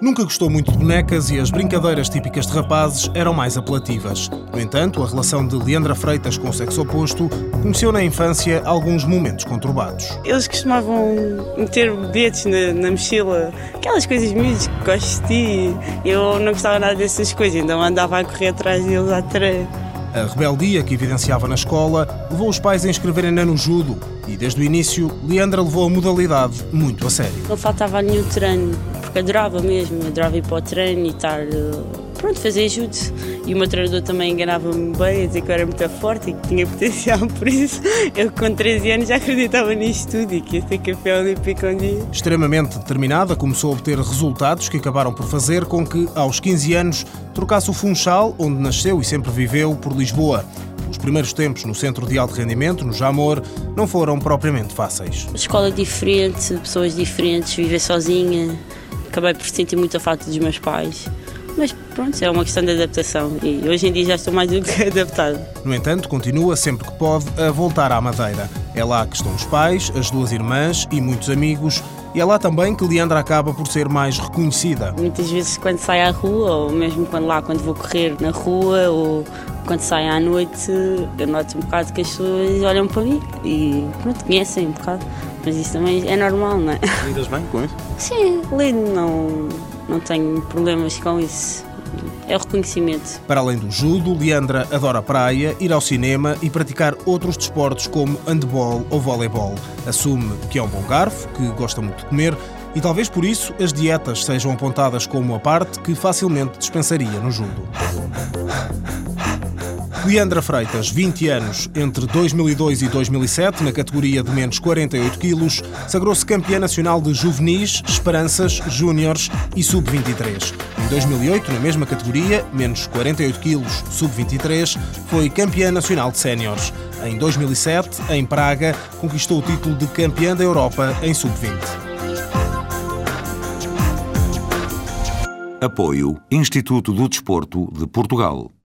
Nunca gostou muito de bonecas e as brincadeiras típicas de rapazes eram mais apelativas. No entanto, a relação de Leandra Freitas com o sexo oposto conheceu na infância alguns momentos conturbados. Eles costumavam meter dedos na, na mochila, aquelas coisas miúdas que gosto de ti. Eu não gostava nada dessas coisas, então andava a correr atrás deles à tarefa. A rebeldia que evidenciava na escola levou os pais a inscreverem-na no judo e, desde o início, Leandra levou a modalidade muito a sério. Não faltava-lhe o treino porque adorava mesmo, adorava ir para o treino e estar, pronto, fazer ajuda. E o meu treinador também enganava-me bem, a dizer que eu era muito forte e que tinha potencial, por isso eu com 13 anos já acreditava nisto tudo e que ia ser campeão olímpico um dia. Extremamente determinada, começou a obter resultados que acabaram por fazer com que, aos 15 anos, trocasse o Funchal, onde nasceu e sempre viveu, por Lisboa. Os primeiros tempos no Centro de Alto Rendimento, no Jamor, não foram propriamente fáceis. Escola diferente, pessoas diferentes, viver sozinha, acabei por sentir muita falta dos meus pais. Mas pronto, é uma questão de adaptação e hoje em dia já estou mais do que adaptado. No entanto, continua sempre que pode a voltar à Madeira. É lá que estão os pais, as duas irmãs e muitos amigos. E é lá também que Leandra acaba por ser mais reconhecida. Muitas vezes quando saio à rua, ou mesmo quando lá quando vou correr na rua, ou quando saio à noite, eu noto um bocado que as pessoas olham para mim e pronto, conhecem um bocado. Mas isso também é normal, não é? Lidas bem com isso? Sim, lido, não, não tenho problemas com isso. É o reconhecimento. Para além do judo, Leandra adora praia, ir ao cinema e praticar outros desportos como handball ou voleibol. Assume que é um bom garfo, que gosta muito de comer e talvez por isso as dietas sejam apontadas como a parte que facilmente dispensaria no judo. Leandra Freitas, 20 anos, entre 2002 e 2007, na categoria de menos 48 quilos, sagrou-se campeã nacional de juvenis, esperanças, júniores e sub-23. Em 2008, na mesma categoria, menos 48 quilos, sub-23, foi campeã nacional de séniores. Em 2007, em Praga, conquistou o título de campeã da Europa em sub-20. Apoio Instituto do Desporto de Portugal.